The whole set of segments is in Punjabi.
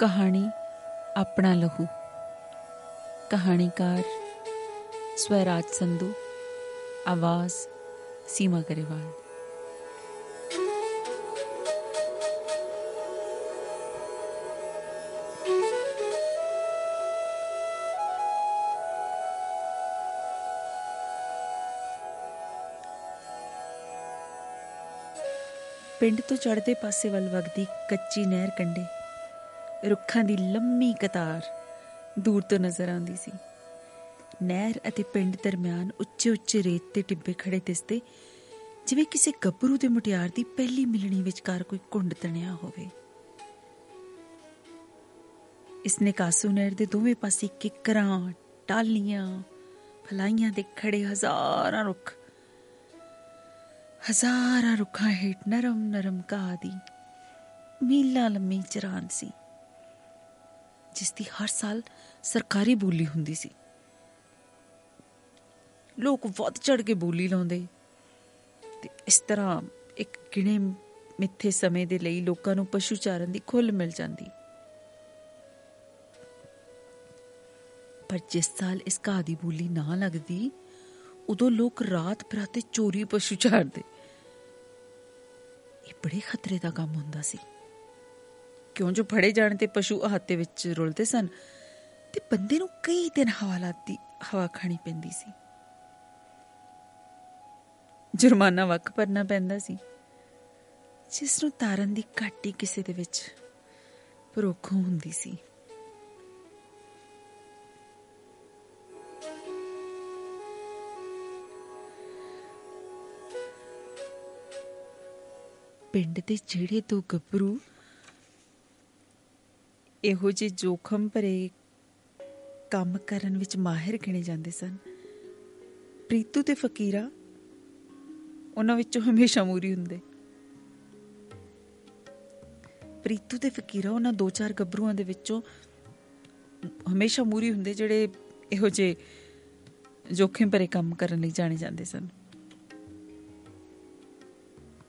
ਕਹਾਣੀ ਆਪਣਾ ਲਹੂ। ਕਹਾਣੀਕਾਰ ਸਵੈਰਾਜ ਸੰਧੂ, ਆਵਾਜ਼ ਸੀਮਾ ਗਰੇਵਾਲ। ਪਿੰਡ ਤੋਂ ਚੜ੍ਹਦੇ ਪਾਸੇ ਵੱਲ ਵਗਦੀ ਕੱਚੀ ਨਹਿਰ ਕੰਢੇ ਰੁੱਖਾਂ ਦੀ ਲੰਮੀ ਕਤਾਰ ਦੂਰ ਤੋਂ ਨਜ਼ਰ ਆਉਂਦੀ ਸੀ। ਨਹਿਰ ਅਤੇ ਪਿੰਡ ਦਰਮਿਆਨ ਉੱਚੇ ਉੱਚੇ ਰੇਤ ਤੇ ਟਿੱਬੇ ਖੜੇ ਦਿਸਦੇ, ਜਿਵੇਂ ਕਿਸੇ ਗੱਭਰੂ ਦੇ ਮੁਟਿਆਰ ਦੀ ਪਹਿਲੀ ਮਿਲਣੀ ਵਿਚਕਾਰ ਕੋਈ ਕੁੰਡ ਤਣਿਆ ਹੋਵੇ। ਇਸ ਨੇ ਕਾਸੂ ਨਹਿਰ ਦੇ ਦੋਵੇਂ ਪਾਸੇ ਕਿਕਰਾਂ ਟਾਲੀਆਂ ਫਲਾਈਆਂ ਦੇ ਖੜੇ ਹਜ਼ਾਰਾਂ ਰੁੱਖ। ਹਜ਼ਾਰਾਂ ਰੁੱਖਾਂ ਹੇਠ ਨਰਮ ਨਰਮ ਘਾਹ ਦੀ ਮੀਲਾਂ ਲੰਮੀ ਚਰਾਨ ਸੀ। ਜਿਸ ਦੀ ਹਰ ਸਾਲ ਸਰਕਾਰੀ ਬੋਲੀ ਹੁੰਦੀ ਸੀ। ਲੋਕ ਵੱਧ ਚੜ ਕੇ ਬੋਲੀ ਲਾਉਂਦੇ। ਤੇ ਇਸ ਤਰ੍ਹਾਂ ਇੱਕ ਗਿਣੇ ਮਿੱਥੇ ਸਮੇਂ ਦੇ ਲਈ ਲੋਕਾਂ ਨੂੰ ਪਸ਼ੂ ਚਾਰਨ ਦੀ ਖੁੱਲ ਮਿਲ ਜਾਂਦੀ। ਪਰ ਜਿਸ ਸਾਲ ਇਸ ਘਾਹ ਦੀ ਬੋਲੀ ਨਾ ਲੱਗਦੀ, ਉਦੋਂ ਲੋਕ ਰਾਤ ਬਰਾਤੇ ਚੋਰੀ ਪਸ਼ੂ ਚਾਰਦੇ। ਇਹ ਬੜੇ ਖਤਰੇ ਦਾ ਕੰਮ ਹੁੰਦਾ ਸੀ। ਕਿਉਂ? ਜੋ ਫੜੇ ਜਾਣ ਤੇ ਪਸ਼ੂ ਆਹਤੇ ਵਿੱਚ ਰੁਲਦੇ ਸਨ ਤੇ ਬੰਦੇ ਨੂੰ ਕਈ ਦਿਨ ਹਵਾਲਾਤ ਦੀ ਹਵਾ ਖਾਣੀ ਪੈਂਦੀ ਸੀ। ਜੁਰਮਾਨਾ ਵਕ ਭਰਨਾ ਪੈਂਦਾ ਸੀ, ਜਿਸ ਨੂੰ ਤਾਰਨ ਦੀ ਘਾਟੀ ਕਿਸੇ ਦੇ ਵਿੱਚ ਪਰੋਖੋਂ ਹੁੰਦੀ ਸੀ। ਪਿੰਡ ਦੇ ਜਿਹੜੇ ਦੋ ਗੱਭਰੂ ਇਹੋ ਜਿਹੇ ਜੋਖਮ ਭਰੇ ਕੰਮ ਕਰਨ ਵਿੱਚ ਮਾਹਿਰ ਗਿਣੇ ਜਾਂਦੇ ਸਨ। ਪ੍ਰੀਤੂ ਤੇ ਫਕੀਰਾ ਉਹਨਾਂ ਵਿੱਚੋਂ ਹਮੇਸ਼ਾ ਮੂਰੀ ਹੁੰਦੇ। ਪ੍ਰੀਤੂ ਤੇ ਫਕੀਰਾ ਉਹਨਾਂ ਦੋ ਚਾਰ ਗੱਭਰੂਆਂ ਦੇ ਵਿੱਚੋਂ ਹਮੇਸ਼ਾ ਮੂਰੀ ਹੁੰਦੇ ਜਿਹੜੇ ਇਹੋ ਜਿਹੇ ਜੋਖਮ ਭਰੇ ਕੰਮ ਕਰਨ ਲਈ ਜਾਣੇ ਜਾਂਦੇ ਸਨ।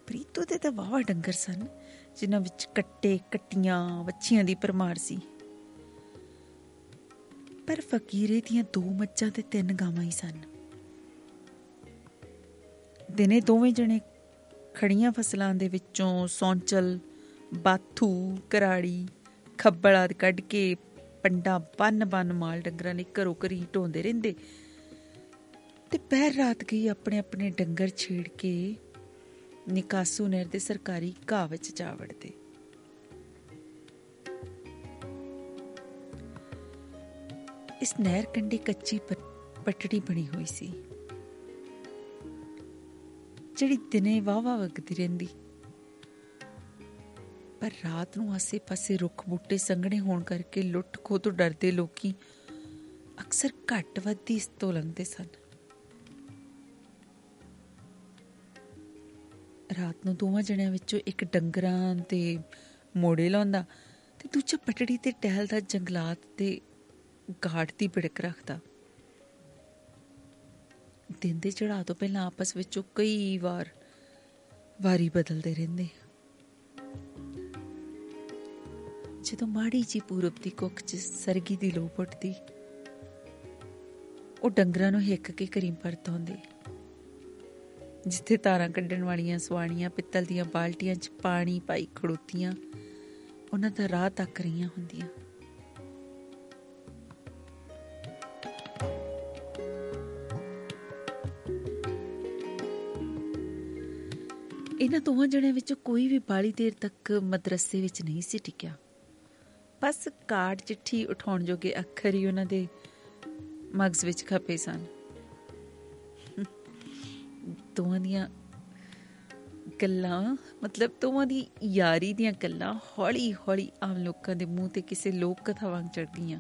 ਪ੍ਰੀਤੂ ਦੇ ਤਾਂ ਵਾਵਾ ਡੰਗਰ ਸਨ। ਜਿਨ੍ਹਾਂ ਵਿੱਚ ਕੱਟੇ, ਕੱਟੀਆਂ ਵੱਛੀਆਂ ਦੀ ਪਰਮਾਰ ਸੀ। ਪਰ ਫਕੀਰੇ ਦੀਆਂ ਦੋ ਮੱਝਾਂ ਤੇ ਤਿੰਨ ਗਾਵਾਂ ਹੀ ਸਨ। ਦਿਨੇ ਦੋਵੇਂ ਜਣੇ ਖੜੀਆਂ ਫਸਲਾਂ ਦੇ ਵਿੱਚੋਂ ਸੌਂਚਲ, ਬਾਥੂ, ਕਰਾੜੀ, ਖੱਬਲ ਆਦ ਕੱਢ ਕੇ ਪੰਡਾ ਬੰਨ ਬੰਨ ਮਾਲ ਡੰਗਰਾਂ ਨੇ ਘਰੋ ਘਰੀ ਢੋਂਦੇ ਰਹਿੰਦੇ ਤੇ ਪਹਿਰ ਰਾਤ ਗਈ ਆਪਣੇ ਆਪਣੇ ਡੰਗਰ ਛੇੜ ਕੇ ਨਿਕਾਸੂ ਨਹਿਰ ਦੇ ਸਰਕਾਰੀ ਘਾਹ ਵਿੱਚ ਜਾ ਵੜਦੇ। ਇਸ ਨਹਿਰ ਕੰਢੇ ਕੱਚੀ ਪਟੜੀ ਬਣੀ ਹੋਈ ਸੀ। ਜਿਹੜੀ ਦਿਨੇ ਵਾਵਾ ਵਗਦੀ ਰਹਿੰਦੀ। ਪਰ ਰਾਤ ਨੂੰ ਆਸੇ-ਪਾਸੇ ਰੁੱਖ ਬੂਟੇ ਸੰਘਣੇ ਹੋਣ ਕਰਕੇ ਲੁੱਟ ਖੋ ਤੋਂ ਡਰਦੇ ਲੋਕੀ ਅਕਸਰ ਘੱਟ ਵੱਧ ਇਸ ਤੋਂ ਲੰਘਦੇ ਸਨ। ਰਾਤ ਨੂੰ ਦੋਵਾਂ ਜਣਿਆਂ ਵਿੱਚੋਂ ਇੱਕ ਡੰਗਰਾਂ ਤੇ ਮੋੜੇ ਲਾਉਂਦਾ ਤੇ ਦੂਜਾ ਪਟੜੀ ਤੇ ਟਹਿਲਦਾ ਜੰਗਲਾਤ ਤੇ ਗਾੜ ਦੀ ਬਿੜਕ ਰੱਖਦਾ। ਦਿਨ ਦੇ ਚੜਾ ਤੋਂ ਪਹਿਲਾਂ ਆਪਸ ਵਿੱਚੋਂ ਕਈ ਵਾਰ ਵਾਰੀ ਬਦਲਦੇ ਰਹਿੰਦੇ ਜਦੋਂ ਮਾੜੀ ਜੀ ਪੂਰਬ ਦੀ ਕੁੱਖ 'ਚ ਸਰਗੀ ਦੀ ਲੋ ਪਟਦੀ ਉਹ ਡੰਗਰਾਂ ਨੂੰ ਹਿੱਕ ਕੇ ਕਰੀਮ ਪਰਤਾਉਂਦੇ ਜਿੱਥੇ ਤਾਰਾਂ ਕੱਢਣ ਵਾਲੀਆਂ, ਸਵਾਣੀਆਂ, ਪਿੱਤਲ ਦੀਆਂ ਬਾਲਟੀਆਂ 'ਚ ਪਾਣੀ ਪਾਈ ਖੜੋਤੀਆਂ, ਉਹਨਾਂ ਦਾ ਰਾਹ ਤੱਕ ਰਹੀਆਂ ਹੁੰਦੀਆਂ। ਇਹਨਾਂ ਦੋਵਾਂ ਜਣਿਆਂ ਵਿੱਚੋਂ ਕੋਈ ਵੀ ਬਾਲੀ ਦੇਰ ਤੱਕ ਮਦਰਸੇ ਵਿੱਚ ਨਹੀਂ ਸੀ ਟਿਕਿਆ। ਬਸ ਕਾਰਡ ਚਿੱਠੀ ਉਠਾਉਣ ਜੋਗੇ ਅੱਖਰ ਹੀ ਉਹਨਾਂ ਦੇ ਮਗਜ਼ ਵਿੱਚ ਖਪੇ ਸਨ। ਦੋਵਾਂ ਦੀਆਂ ਗੱਲਾਂ, ਮਤਲਬ ਦੋਵਾਂ ਦੀ ਯਾਰੀ ਦੀਆਂ ਗੱਲਾਂ ਹੌਲੀ ਹੌਲੀ ਆਮ ਲੋਕਾਂ ਦੇ ਮੂੰਹ ਤੇ ਕਿਸੇ ਲੋਕ ਕਥਾ ਵਾਂਗ ਚੜਦੀਆਂ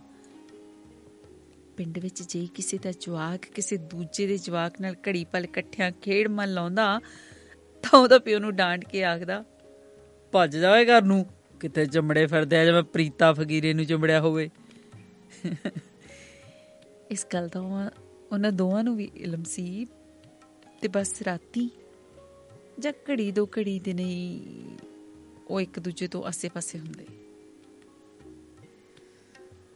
ਪਿੰਡ ਵਿੱਚ ਜੇ ਕਿਸੇ ਦਾ ਜਵਾਕ ਕਿਸੇ ਦੂਜੇ ਦੇ ਜਵਾਕ ਨਾਲ ਘੜੀ ਪਲ ਇਕੱਠਿਆਂ ਖੇਡ ਮਨ ਲਾਉਂਦਾ ਤਾਂ ਉਹਦਾ ਪਿਓ ਨੂੰ ਡਾਂਟ ਕੇ ਆਖਦਾ, ਭੱਜ ਜਾਵੇ ਘਰ ਨੂੰ। ਕਿਤੇ ਚਮੜੇ ਫਿਰਦੇ ਆ, ਜਿਵੇਂ ਪ੍ਰੀਤਾ ਫਕੀਰੇ ਨੂੰ ਚਮੜਿਆ ਹੋਵੇ। ਇਸ ਗੱਲ ਦਾ ਉਹਨਾਂ ਦੋਵਾਂ ਨੂੰ ਵੀ ਇਲਮ ਸੀ ਤੇ ਬਸ ਰਾਤੀ ਜਾਂ ਘੜੀ ਦੋ ਘੜੀ ਦੇ ਨਹੀਂ, ਉਹ ਇੱਕ ਦੂਜੇ ਤੋਂ ਆਸੇ-ਪਾਸੇ ਹੁੰਦੇ।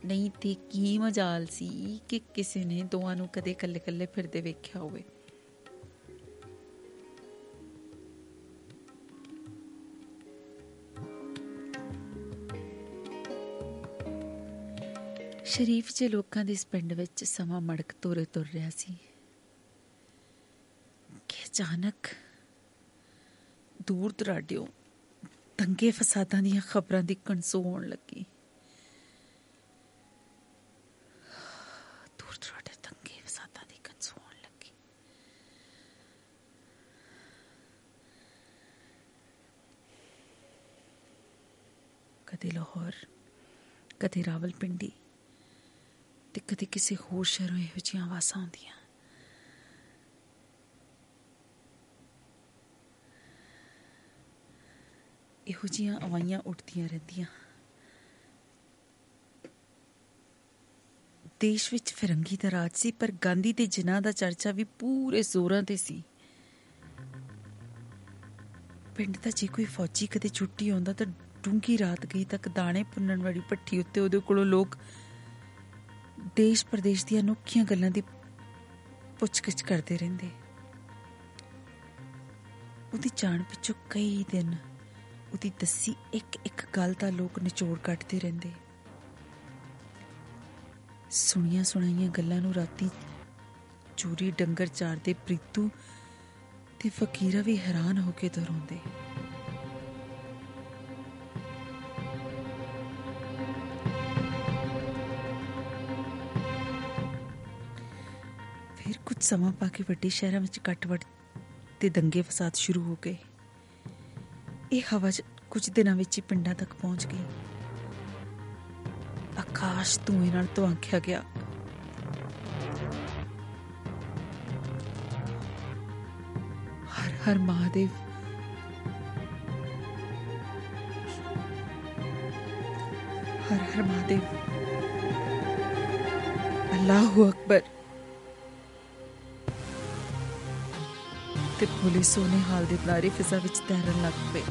ਨਹੀਂ ਤੇ ਕੀ ਮਜਾਲ ਸੀ ਕਿ ਕਿਸੇ ਨੇ ਦੋਵਾਂ ਨੂੰ ਕਦੇ ਇਕੱਲੇ-ਇਕੱਲੇ ਫਿਰਦੇ ਵੇਖਿਆ ਹੋਵੇ। ਸ਼ਰੀਫ ਜੇ ਲੋਕਾਂ ਦੇ ਇਸ ਪਿੰਡ ਵਿੱਚ ਸਮਾਂ ਮੜਕ ਤੋਰੇ ਤੁਰ ਰਿਹਾ ਸੀ ਕਿ ਅਚਾਨਕ ਦੂਰ ਦਰਾਡਿਓ ਦੰਗੇ ਫਸਾਦਾਂ ਦੀਆਂ ਖਬਰਾਂ ਦੀ ਕਣਸੋ ਹੋਣ ਲੱਗੀ। ਦੂਰ ਦਰਾਡੇ ਦੰਗੇ ਫਸਾਦਾਂ ਦੀ ਕਣਸੋ ਹੋਣ ਲੱਗੀ। ਕਦੇ ਲਾਹੌਰ, ਕਦੇ ਰਾਵਲਪਿੰਡੀ ਤੇ ਕਦੇ ਕਿਸੇ ਹੋਰ ਸ਼ਹਿਰੋਂ ਇਹੋ ਜਿਹੀਆਂ ਆਵਾਜ਼ਾਂ ਆਉਂਦੀਆਂ। ਇਹੋ ਜੀਆਂ ਆਵਾਜ਼ਾਂ ਉੱਠਦੀਆਂ ਰਹਿੰਦੀਆਂ। ਦੇਸ਼ ਵਿੱਚ ਫਿਰੰਗੀ ਦਾ ਰਾਜ ਸੀ, ਪਰ ਗਾਂਧੀ ਦੇ ਜਿਨ੍ਹਾਂ ਦਾ ਚਰਚਾ ਵੀ ਪੂਰੇ ਜ਼ੋਰਾਂ ਤੇ ਸੀ। ਪਿੰਡ ਦਾ ਜੇ ਕੋਈ ਫੌਜੀ ਕਦੇ ਛੁੱਟੀ ਆਉਂਦਾ ਤਾਂ ਡੂੰਗੀ ਰਾਤ ਗਈ ਤੱਕ ਦਾਣੇ ਪੁੰਨਣ ਵਾਲੀ ਪੱਠੀ ਉੱਤੇ ਉਹਦੇ ਕੋਲੋਂ ਲੋਕ ਦੇਸ਼ ਪ੍ਰਦੇਸ਼ ਦੀਆਂ ਅਨੋਖੀਆਂ ਗੱਲਾਂ ਦੀ ਪੁੱਛਗਿੱਛ ਕਰਦੇ ਰਹਿੰਦੇ। ਉਹਦੀ ਜਾਣ ਪਿੱਛੋਂ ਕਈ ਦਿਨ ਉਹਦੀ ਦੱਸੀ ਇੱਕ ਇੱਕ ਗੱਲ ਦਾ ਲੋਕ ਨਿਚੋੜ ਕੱਢਦੇ ਰਹਿੰਦੇ। ਸੁਣੀਆਂ ਸੁਣਾਈਆਂ ਗੱਲਾਂ ਨੂੰ ਰਾਤੀ ਚੋਰੀ ਡੰਗਰ ਚਾਰਦੇ ਪ੍ਰੀਤੂ ਤੇ ਫਕੀਰਾ ਵੀ ਹੈਰਾਨ ਹੋ ਕੇ ਦਰੋਂਦੇ ਫਿਰ ਕੁਝ ਸਮਾਂ ਪਾ ਕੇ ਵੱਡੇ ਸ਼ਹਿਰਾਂ ਵਿੱਚ ਕੱਟਵਟ ਤੇ ਦੰਗੇ ਫਸਾਦ ਸ਼ੁਰੂ ਹੋ ਗਏ। ਇਹ ਹਵਾ ਕੁਝ ਦਿਨਾਂ ਵਿੱਚ ਹੀ ਪਿੰਡਾਂ ਤੱਕ ਪਹੁੰਚ ਗਈ। ਆਕਾਸ਼ ਧੂਏ ਨਾਲ ਧਵਾਂਕਿਆ ਗਿਆ। ਹਰ ਹਰ ਮਹਾਦੇਵ ਹਰ ਹਰ ਮਹਾਦੇਵ। ਅੱਲਾਹੁ ਅਕਬਰ। ਤੇ ਪੁਲਿਸ ਉਹਨੇ ਹਾਲ ਦੇ ਨਾਰੇ ਫਿਜ਼ਾ ਵਿੱਚ ਤੈਰਨ ਲੱਗ ਪਏ।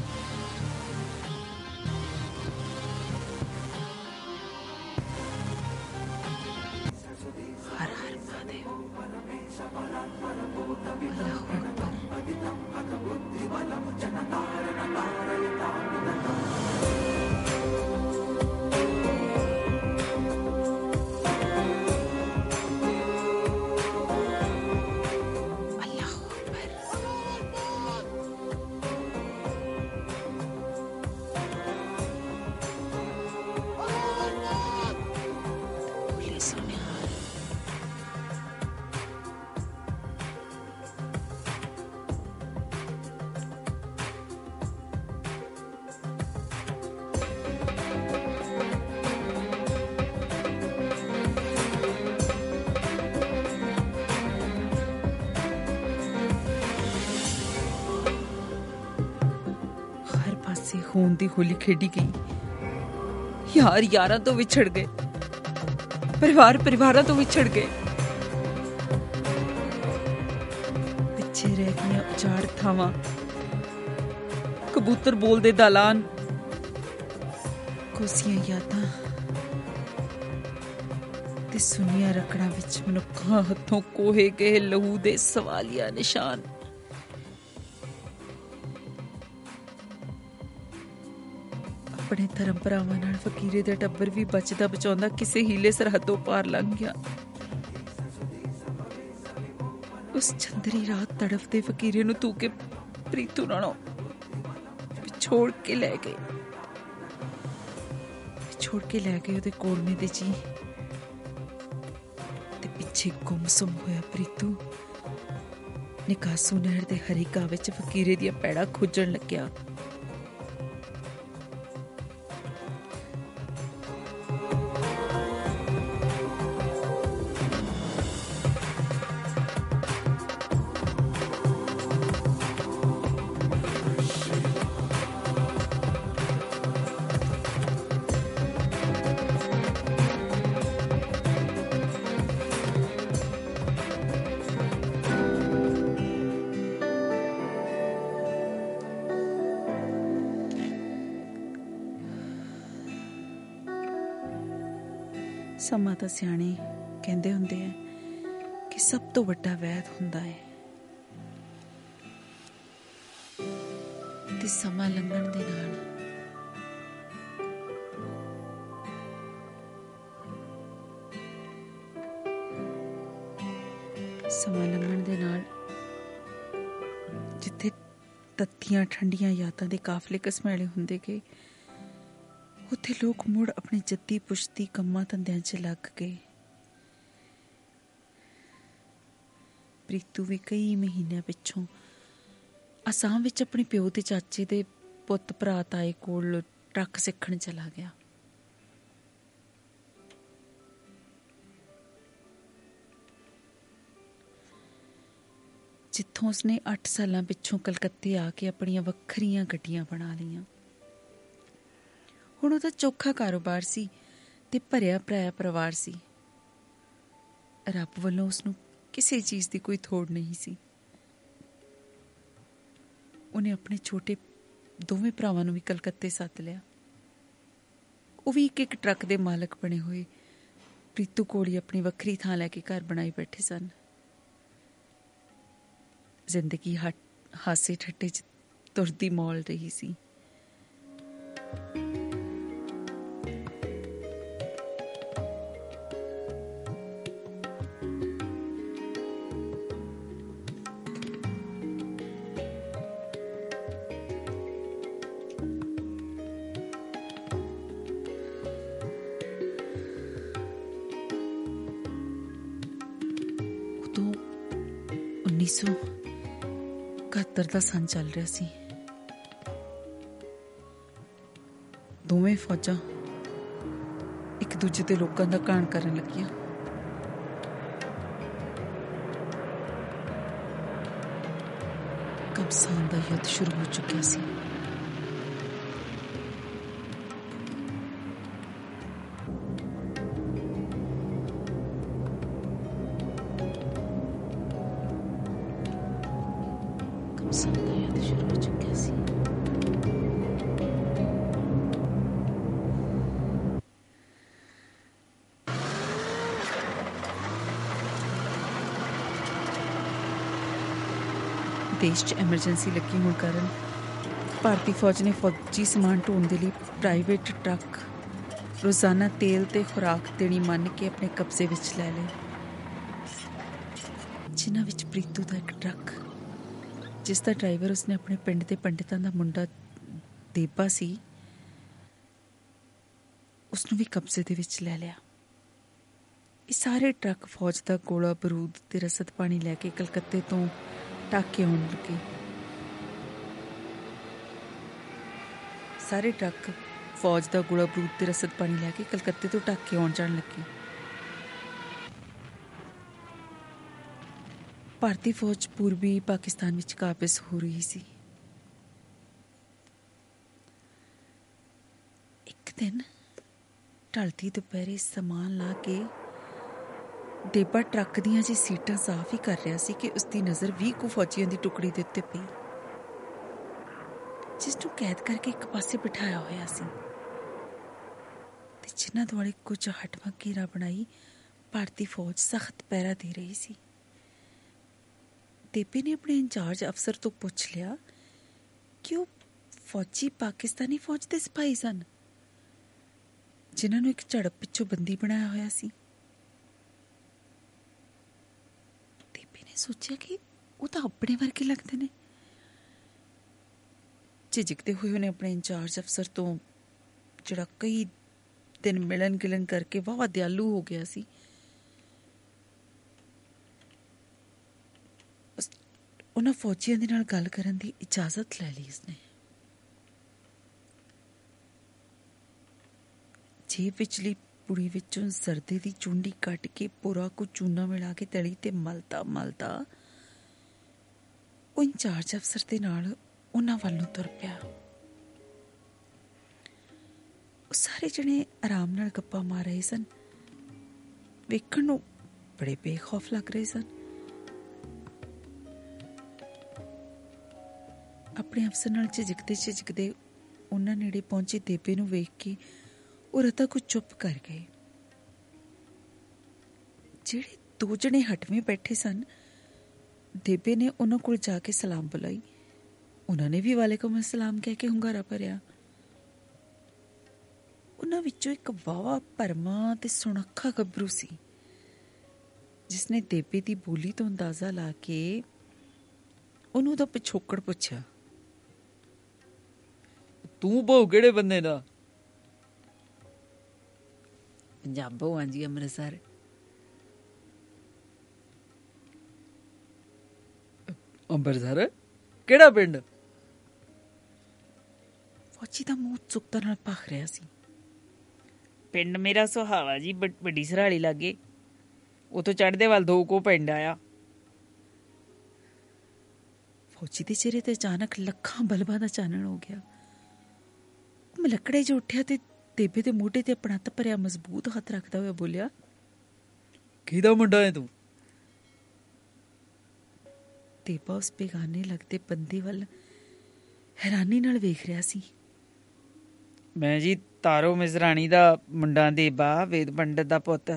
ਹਰ ਹਰ ਮਹਾਦੇਵ ਅੱਲਾਹੁ ਅਕਬਰ ਖੂਨ ਦੀ ਹੋਲੀ ਖੇਡੀ ਗਈ। ਯਾਰ ਯਾਰਾਂ ਤੋਂ ਵਿਛੜ ਗਏ। ਪਰਿਵਾਰ ਪਰਿਵਾਰਾਂ ਤੋਂ ਵਿਛੜ ਗਏ। ਪਿੱਛੇ ਰਹਿ ਗਈਆਂ ਉਜਾੜ ਥਾਵਾਂ। ਕਬੂਤਰ ਬੋਲਦੇ ਦਾਲਾਨ। ਕੋਸੀਆਂ ਯਾਦਾਂ। ਤੇ ਸੁਨੀਆਂ ਰਕੜਾਂ ਵਿੱਚ ਮਨੁੱਖਾਂ ਹੱਥੋਂ ਕੋਹੇ ਗਏ ਲਹੂ ਦੇ ਸਵਾਲੀਆ ਨਿਸ਼ਾਨ। ਆਪਣੇ ਧਰਮ ਭਰਾਵਾਂ ਨਾਲ ਫਕੀਰੇ ਦਾ ਟੱਬਰ ਵੀ ਬਚਦਾ ਬਚਾਉਂਦਾ ਕਿਸੇ ਹੀਲੇ ਸਰਹੱਦੋਂ ਪਾਰ ਲੰਘ ਗਿਆ। ਉਸ ਚੰਦਰੀ ਰਾਤ ਤੜਫਦੇ ਫਕੀਰੇ ਨੂੰ ਤੂੰ ਕੇ ਪ੍ਰੀਤੂ ਨਾਲੋਂ ਵਿਛੋੜ ਕੇ ਲੈ ਗਏ। ਵਿਛੋੜ ਕੇ ਲੈ ਗਏ ਉਹਦੇ ਕੋਲਮੇ ਦੇ ਜੀ। ਤੇ ਪਿੱਛੇ ਗੁੰਮਸੁੰਮ ਹੋਇਆ ਪ੍ਰੀਤੂ। ਨਿਕਾਸੂ ਨਹਿਰ ਦੇ ਹਰੀਕਾ ਵਿੱਚ ਫਕੀਰੇ ਦੀਆਂ ਪੈੜਾਂ ਖੁੱਜਣ ਲੱਗਿਆ। ਸਮਾਂ ਤਾਂ ਸਿਆਣੇ ਕਹਿੰਦੇ ਹੁੰਦੇ ਆ ਕਿ ਸਭ ਤੋਂ ਵੱਡਾ ਵੈਦ ਹੁੰਦਾ ਹੈ ਤੇ ਸਮਾਂ ਲੰਘਣ ਦੇ ਨਾਲ ਸਮਾਂ ਲੰਘਣ ਦੇ ਨਾਲ ਜਿੱਥੇ ਤੱਤੀਆਂ, ਠੰਡੀਆਂ ਯਾਦਾਂ ਦੇ ਕਾਫਲੇ ਕਸਮੈਲੇ ਹੁੰਦੇ ਗਏ ਉੱਥੇ ਲੋਕ ਮੁੜ ਆਪਣੇ ਜੱਦੀ ਪੁਸ਼ਤੀ ਕੰਮਾਂ ਧੰਦਿਆਂ 'ਚ ਲੱਗ ਗਏ। ਪ੍ਰੀਤੂ ਵੀ ਕਈ ਮਹੀਨਿਆਂ ਪਿੱਛੋਂ ਅਸਾਮ ਵਿੱਚ ਆਪਣੇ ਪਿਓ ਤੇ ਚਾਚੇ ਦੇ ਪੁੱਤ ਭਰਾ ਤਾਏ ਕੋਲ ਟਰੱਕ ਸਿੱਖਣ ਚਲਾ ਗਿਆ। ਜਿੱਥੋਂ ਉਸਨੇ 8 ਸਾਲਾਂ ਪਿੱਛੋਂ ਕਲਕੱਤੇ ਆ ਕੇ ਆਪਣੀਆਂ ਵੱਖਰੀਆਂ ਗੱਡੀਆਂ ਬਣਾ ਲਈਆਂ। ਹੁਣ ਉਹਦਾ ਚੋਖਾ ਕਾਰੋਬਾਰ ਸੀ ਤੇ ਭਰਿਆ ਭਰਾਇਆ ਪਰਿਵਾਰ ਸੀ। ਰੱਬ ਵੱਲੋਂ ਉਸ ਨੂੰ ਕਿਸੇ ਚੀਜ਼ ਦੀ ਕੋਈ ਥੋੜ ਨਹੀਂ ਸੀ। ਉਹਨੇ ਆਪਣੇ ਛੋਟੇ ਦੋਵੇਂ ਭਰਾਵਾਂ ਨੂੰ ਵੀ ਕਲਕੱਤੇ ਸੱਦ ਲਿਆ। ਉਹ ਵੀ ਇੱਕ ਇੱਕ ਟਰੱਕ ਦੇ ਮਾਲਕ ਬਣੇ ਹੋਏ। ਪ੍ਰੀਤੂ ਕੋਲੀ ਆਪਣੀ ਵੱਖਰੀ ਥਾਂ ਲੈ ਕੇ ਘਰ ਬਣਾਈ ਬੈਠੇ ਸਨ। ਜ਼ਿੰਦਗੀ ਹਾਸੇ ਠੱਟੇ ਚ ਤੁਰਦੀ ਮੌਲ ਰਹੀ ਸੀ। 1971 ਦਾ ਸੰਨ ਚੱਲ ਰਿਹਾ ਸੀ ਦੋਵੇਂ ਫੌਜਾਂ ਇੱਕ ਦੂਜੇ ਤੇ ਲੋਕਾਂ ਦਾ ਕਾਣ ਕਰਨ ਲੱਗੀਆਂ ਕਬਸਾਨ ਦਾ ਯੁੱਧ ਸ਼ੁਰੂ ਹੋ ਚੁੱਕਿਆ ਸੀ ਦੇਸ਼ 'ਚ ਐਮਰਜੈਂਸੀ ਲੱਗੀ ਹੋਣ ਕਾਰਨ ਭਾਰਤੀ ਫੌਜ ਨੇ ਫੌਜੀ ਸਮਾਨ ਢੋਣ ਦੇ ਲਈ ਪ੍ਰਾਈਵੇਟ ਟਰੱਕ ਰੋਜ਼ਾਨਾ ਤੇਲ ਤੇ ਖੁਰਾਕ ਦੇਣੀ ਮੰਨ ਕੇ ਆਪਣੇ ਕਬਜ਼ੇ ਵਿੱਚ ਲੈ ਲਏ। ਜਿਨ੍ਹਾਂ ਵਿੱਚ ਪ੍ਰੀਤੂ ਦਾ ਇੱਕ ਟਰੱਕ ਜਿਸ ਦਾ ਡਰਾਈਵਰ ਉਸਨੇ ਆਪਣੇ ਪਿੰਡ ਦੇ ਪੰਡਿਤਾਂ ਦਾ ਮੁੰਡਾ ਦੇਬਾ ਸੀ ਉਸ ਨੂੰ ਵੀ ਕਬਜ਼ੇ ਦੇ ਵਿੱਚ ਲੈ ਲਿਆ। ਇਹ ਸਾਰੇ ਟਰੱਕ ਫੌਜ ਦਾ ਗੋਲਾ ਬਰੂਦ ਤੇ ਰਸਦ ਪਾਣੀ ਲੈ ਕੇ ਕਲਕੱਤੇ ਤੋਂ ਟਾਕੇ ਆਉਣ ਲੱਗੇ। ਸਾਰੇ ਟਰੱਕ ਫੌਜ ਦਾ ਗੋਲਾ ਬਰੂਦ ਤੇ ਰਸਦ ਪਾਣੀ ਲੈ ਕੇ ਕਲਕੱਤੇ ਤੋਂ ਟਾਕੇ ਆਉਣ ਜਾਣ ਲੱਗੇ। ਭਾਰਤੀ ਫੌਜ ਪੂਰਬੀ ਪਾਕਿਸਤਾਨ ਵਿੱਚ ਕਾਬਜ਼ ਹੋ ਰਹੀ ਸੀ। ਇੱਕ ਦਿਨ ਢਲਦੀ ਦੁਪਹਿਰੇ ਸਮਾਨ ਲਾ ਕੇ ਦੇਬਾ ਟਰੱਕ ਦੀਆਂ ਜੀ ਸੀਟਾਂ ਸਾਫ਼ ਹੀ ਕਰ ਰਿਹਾ ਸੀ ਕਿ ਉਸ ਦੀ ਨਜ਼ਰ 20 ਕੁ ਫੌਜੀਆਂ ਦੀ ਟੁਕੜੀ ਦੇ ਉੱਤੇ ਪਈ। ਜਿਸ ਨੂੰ ਕੈਦ ਕਰਕੇ ਇੱਕ ਪਾਸੇ ਬਿਠਾਇਆ ਹੋਇਆ ਸੀ। ਤੇ ਜਿਨ੍ਹਾਂ ਦੁਆਲੇ ਕੁਝ ਹਟਵਾ ਘੇਰਾ ਬਣਾਈ, ਭਾਰਤੀ ਫੌਜ ਸਖਤ ਪਹਿਰਾ ਦੇ ਰਹੀ ਸੀ। ਦੇਬੇ ਨੇ ਆਪਣੇ ਇੰਚਾਰਜ ਅਫਸਰ ਤੋਂ ਪੁੱਛ ਲਿਆ ਕਿ ਉਹ ਫੌਜੀ ਪਾਕਿਸਤਾਨੀ ਫੌਜ ਦੇ ਸਿਪਾਹੀ ਸਨ, ਜਿਨ੍ਹਾਂ ਨੂੰ ਇੱਕ ਝੜਪ ਪਿੱਛੋਂ ਬੰਦੀ ਬਣਾਇਆ ਹੋਇਆ ਸੀ। ਦੇਬੇ ਨੇ ਸੋਚਿਆ ਕਿ ਉਹ ਤਾਂ ਆਪਣੇ ਵਰਗੇ ਲੱਗਦੇ ਨੇ। ਝਿਜਕਦੇ ਹੋਏ ਉਹਨੇ ਆਪਣੇ ਇੰਚਾਰਜ ਅਫਸਰ ਤੋਂ ਜਿਹੜਾ ਕਈ ਦਿਨ ਮਿਲਣ ਗਿਲਣ ਕਰਕੇ ਵਾਵਾ ਦਿਆਲੂ ਹੋ ਗਿਆ ਸੀ। ਉਹਨਾਂ ਫੌਜੀਆਂ ਦੇ ਨਾਲ ਗੱਲ ਕਰਨ ਦੀ ਇਜਾਜ਼ਤ ਲੈ ਲਈ ਉਸਨੇ। ਜੇਬ ਵਿਚਲੀ ਪੁੜੀ ਵਿੱਚੋਂ ਜ਼ਰਦੇ ਦੀ ਚੁੰਡੀ ਕੱਟ ਕੇ ਪੂਰਾ ਕੁ ਚੂਨਾ ਮਿਲਾ ਕੇ ਤਲੀ ਤੇ ਮਲਦਾ ਮਲਦਾ ਉਹ ਇੰਚਾਰਜ ਅਫਸਰ ਦੇ ਨਾਲ ਉਹਨਾਂ ਵੱਲ ਨੂੰ ਤੁਰ ਪਿਆ। ਉਹ ਸਾਰੇ ਜਣੇ ਆਰਾਮ ਨਾਲ ਗੱਪਾਂ ਮਾਰ ਰਹੇ ਸਨ। ਵੇਖਣ ਨੂੰ ਬੜੇ ਬੇਖੌਫ ਲੱਗ ਰਹੇ ਸਨ। ਆਪਣੇ ਅਫਸਰ ਨਾਲ ਝਿਜਕਦੇ ਝਿਜਕਦੇ ਉਹਨਾਂ ਨੇੜੇ ਪਹੁੰਚੇ ਦੇਬੇ ਨੂੰ ਵੇਖ ਕੇ ਉਹ ਰਤਾ ਕੁਝ ਚੁੱਪ ਕਰ ਗਏ ਜਿਹੜੇ ਦੋ ਜਣੇ ਹਟਵੇਂ ਬੈਠੇ ਸਨ ਦੇਬੇ ਨੇ ਉਹਨਾਂ ਕੋਲ ਜਾ ਕੇ ਸਲਾਮ ਬੁਲਾਈ। ਉਹਨਾਂ ਨੇ ਵੀ ਵਾਲੇਕੁਮ ਅਸਲਾਮ ਕਹਿ ਕੇ ਹੁੰਗਾਰਾ ਭਰਿਆ। ਉਹਨਾਂ ਵਿੱਚੋਂ ਇੱਕ ਵਾਵਾ ਪਰਮਾ ਤੇ ਸੁਣੱਖਾ ਗੱਭਰੂ ਸੀ, ਜਿਸਨੇ ਦੇਬੇ ਦੀ ਬੋਲੀ ਤੋਂ ਅੰਦਾਜ਼ਾ ਲਾ ਕੇ ਉਹਨੂੰ ਦਾ ਪਿਛੋਕੜ ਪੁੱਛਿਆ। ਤੂੰ ਬਹੁ ਕਿਹੜੇ ਬੰਦੇ ਦਾ ਪੰਜਾਬੋਂ ਆਂ ਜੀ ਅੰਮ੍ਰਿਤਸਰ। ਅੰਬਰਸਰ ਕਿਹੜਾ ਪਿੰਡ? ਫੌਜੀ ਦਾ ਮੂੰਹ ਚੁੱਕਤਾ ਨਾਲ ਭਖ ਰਿਹਾ ਸੀ। ਪਿੰਡ ਮੇਰਾ ਸੁਹਾਵਾ ਜੀ ਵੱਡ- ਵੱਡੀ ਸਰਾਲੀ ਲਾਗੇ। ਉਤੋਂ ਚੜਦੇ ਵੱਲ ਦੋ ਕੋ ਪਿੰਡ ਆਇਆ। ਫੌਜੀ ਦੇ ਚਿਹਰੇ ਤੇ ਅਚਾਨਕ ਲੱਖਾਂ ਬਲਬਾਂ ਦਾ ਚਾਨਣ ਹੋ ਗਿਆ। ਮਲਕੜੇ ਜੋ ਉੱਠਿਆ ਤੇ ਦੇਬੇ ਦੇ ਮੋਢੇ ਤੇ ਆਪਣਾ ਹੱਥ ਭਰਿਆ ਮਜ਼ਬੂਤ ਹੱਥ ਰੱਖਦਾ ਹੋਇਆ ਬੋਲਿਆ ਕਿਹਦਾ ਮੁੰਡਾ ਹੈ ਤੂੰ? ਦੇਬਾ ਉਸ ਬੇਗਾਨੇ ਲੱਗਦੇ ਬੰਦੇ ਵੱਲ ਹੈਰਾਨੀ ਨਾਲ ਵੇਖ ਰਿਹਾ ਸੀ। ਮੈਂ ਜੀ ਤਾਰੋ ਮਿਜ਼ਰਾਣੀ ਦਾ ਮੁੰਡਾ ਦੇ ਬਾ ਵੇਦ ਪੰਡਤ ਦਾ ਪੁੱਤ।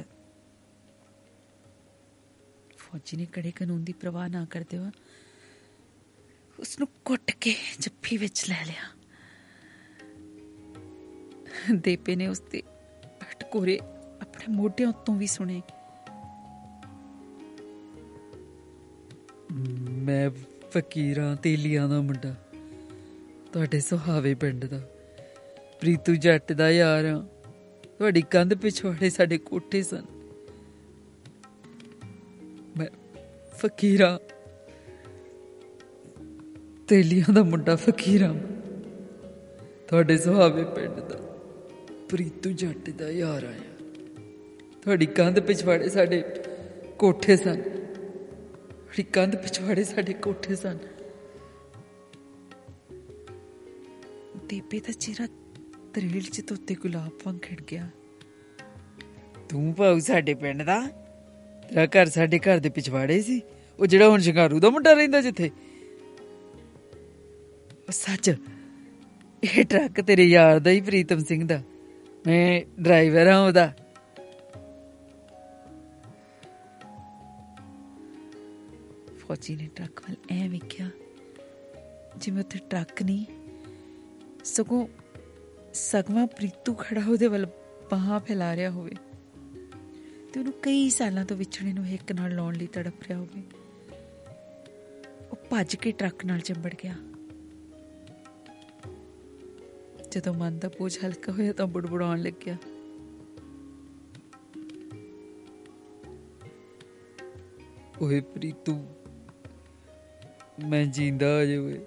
ਫੌਜੀ ਨੇ ਕੜੇ ਕਾਨੂੰਨ ਦੀ ਪਰਵਾਹ ਨਾ ਕਰਦੇ ਹੋਏ ਉਸ ਨੂੰ ਕੁੱਟ ਕੇ ਜੱਫੀ ਵਿੱਚ ਲੈ ਲਿਆ। ਦੇਪੇ ਨੇ ਉਸ ਦੇ ਹਟਕੋਰੇ ਆਪਣੇ ਮੋਢਿਆਂ ਉੱਤੋਂ ਵੀ ਸੁਣੇ। ਮੈਂ ਫਕੀਰਾਂ, ਤੇਲੀਆਂ ਦਾ ਮੁੰਡਾ। ਤੁਹਾਡੇ ਸੁਹਾਵੇ ਪਿੰਡ ਦਾ। ਪ੍ਰੀਤੂ ਜੱਟ ਦਾ ਯਾਰ ਆ। ਤੁਹਾਡੀ ਕੰਧ ਪਿਛਵਾੜੇ ਸਾਡੇ ਕੋਠੇ ਸਨ। ਮੈਂ ਫਕੀਰਾਂ। ਤੇਲੀਆਂ ਦਾ ਮੁੰਡਾ ਫਕੀਰਾਂ। ਤੁਹਾਡੇ ਸੁਹਾਵੇ ਪਿੰਡ ਦਾ। ਪ੍ਰੀਤੂ ਜੱਟ ਦਾ ਯਾਰ ਆਇਆ। ਤੁਹਾਡੀ ਕੰਧ ਪਿਛਵਾੜੇ ਸਾਡੇ ਕੋਠੇ ਸਨ। ਤੁਹਾਡੀ ਕੰਧ ਪਿਛਵਾੜੇ ਸਾਡੇ ਕੋਠੇ ਸਨ। ਦੇਪੇ ਦਾ ਚਿਹਰਾ ਤਰੇਲ ਚ ਤੋਤੇ ਗੁਲਾਬ ਵਾਂਗ ਖਿੜ ਗਿਆ। ਤੂੰ ਭਾਉ ਸਾਡੇ ਪਿੰਡ ਦਾ? ਤੇਰਾ ਘਰ ਸਾਡੇ ਘਰ ਦੇ ਪਿਛਵਾੜੇ ਸੀ। ਉਹ ਜਿਹੜਾ ਹੁਣ ਸ਼ਿੰਗਾਰੂ ਦਾ ਮੁੰਡਾ ਰਹਿੰਦਾ ਜਿੱਥੇ। ਉਹ ਸੱਚ, ਇਹ ਟਰੱਕ ਤੇਰੇ ਯਾਰ ਦਾ ਹੀ ਪ੍ਰੀਤਮ ਸਿੰਘ ਦਾ। ਮੈਂ ਡਰਾਈਵਰ ਹਾਂ ਉਹਦਾ। ਫੌਜੀ ਨੇ ਟਰੱਕ ਵੱਲ ਐ ਵੇਖਿਆ, ਜਿਵੇਂ ਉੱਥੇ ਟਰੱਕ ਨਹੀਂ, ਸਗੋਂ ਸਗਵਾ ਪ੍ਰੀਤੂ ਖੜਾ ਉਹਦੇ ਵੱਲ ਬਾਹਾਂ ਫੈਲਾ ਰਿਹਾ ਹੋਵੇ। ਤੇ ਉਹਨੂੰ ਕਈ ਸਾਲਾਂ ਤੋਂ ਵਿਛੜੇ ਨੂੰ ਹਿੱਕ ਨਾਲ ਲਾਉਣ ਲਈ ਤੜਪ ਰਿਹਾ ਹੋਵੇ। ਉਹ ਭੱਜ ਕੇ ਟਰੱਕ ਨਾਲ ਚੰਬੜ ਗਿਆ। ਜਦੋਂ ਮਨ ਦਾ ਬੋਝ ਹਲਕਾ ਹੋਇਆ ਤਾਂ ਬੁੜਬੁੜਾਉਣ ਲੱਗਿਆ। ਓਏ ਪ੍ਰੀਤੂ, ਮੈਂ ਜਿੰਦਾ ਅਜੇ ਓਏ।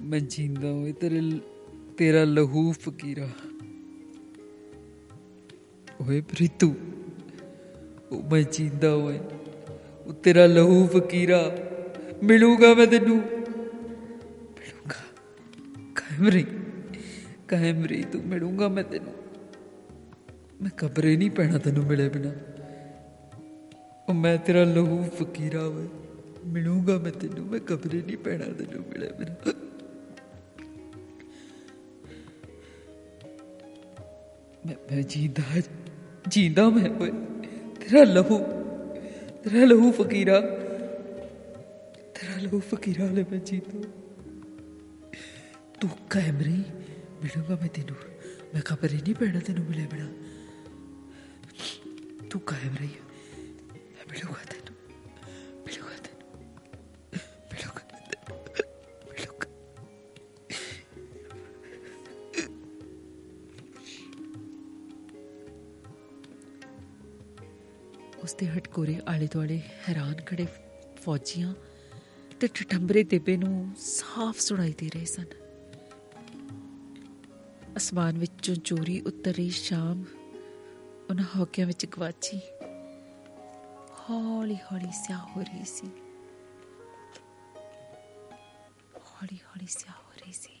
ਮੈਂ ਜਿੰਦਾ ਓਏ, ਤੇਰੇ ਲ- ਤੇਰਾ ਲਹੂ ਫਕੀਰਾ। ਓਏ ਪ੍ਰੀਤੂ ਉਹ ਮੈਂ ਜਿੰਦਾ ਓਏ। ਉਹ ਤੇਰਾ ਲਹੂ ਫਕੀਰਾ, ਮਿਲੂਗਾ ਮੈਂ ਤੈਨੂੰ? ਮਿਲੂਗਾ। ਕਾਇਮ ਰਹੀ। ਕਾਇਮ ਰਹੀ ਤੂੰ ਮਿਲੂੰਗਾ ਮੈਂ ਤੈਨੂੰ। ਮੈਂ ਕਬਰੇ ਨਹੀਂ ਪੈਣਾ ਤੈਨੂੰ ਮਿਲੇ ਬਿਨਾ। ਉਹ ਮੈਂ ਤੇਰਾ ਲਹੂ ਫਕੀਰਾ ਵੇ, ਮਿਲੂਗਾ ਮੈਂ ਤੈਨੂੰ, ਮੈਂ ਕਬਰੇ ਨਹੀਂ ਪੈਣਾ ਤੈਨੂੰ ਮਿਲੇ ਬਿਨਾ। ਮੈਂ ਮੈਂ ਜੀਂਦਾ ਜੀਂਦਾ ਮੈਂ ਓਏ, ਤੇਰਾ ਲਹੂ ਤੇਰਾ ਲਹੂ ਫਕੀਰਾ, ਤੇਰਾ ਲਹੂ ਫਕੀਰਾ ਲੈ ਮੈਂ ਜੀਂਦਾ। ਤੂੰ ਕਾਇਮ ਰਹੀ ਮਿਲੂਗਾ ਮੈਂ ਤੈਨੂੰ। ਮੈਂ ਕਬਰੇ ਨਹੀਂ ਪੈਣਾ ਤੈਨੂੰ ਮਿਲੇ ਬਿਨਾ। ਤੂੰ ਕਾਇਮ ਰਹੀ। ਮੈਂ ਮਿਲੂਗਾ ਤੈਨੂੰ। ਮਿਲੂਗਾ ਤੈਨੂੰ। ਮਿਲੂਗਾ ਤੈਨੂੰ। ਮਿਲੂਗਾ। ਉਸ ਦੇ ਹਟਕੋਰੇ ਆਲੇ ਦੁਆਲੇ ਹੈਰਾਨ ਖੜੇ ਫੌਜੀਆਂ ਤੇ ਠਠੰਬਰੇ ਦੇਬੇ ਨੂੰ ਸਾਫ਼ ਸੁਣਾਈ ਦੇ ਰਹੇ ਸਨ। ਅਸਮਾਨ ਵਿੱਚੋਂ ਚੋਰੀ ਉਤਰੀ ਸ਼ਾਮ, ਉਹਨਾਂ ਹੌਕਿਆਂ ਵਿੱਚ ਗਵਾਚੀ। ਹੌਲੀ ਹੌਲੀ ਸਿਆਹ ਹੋ ਰਹੀ ਸੀ। ਹੌਲੀ ਹੌਲੀ ਸਿਆਹ ਹੋ ਰਹੀ ਸੀ।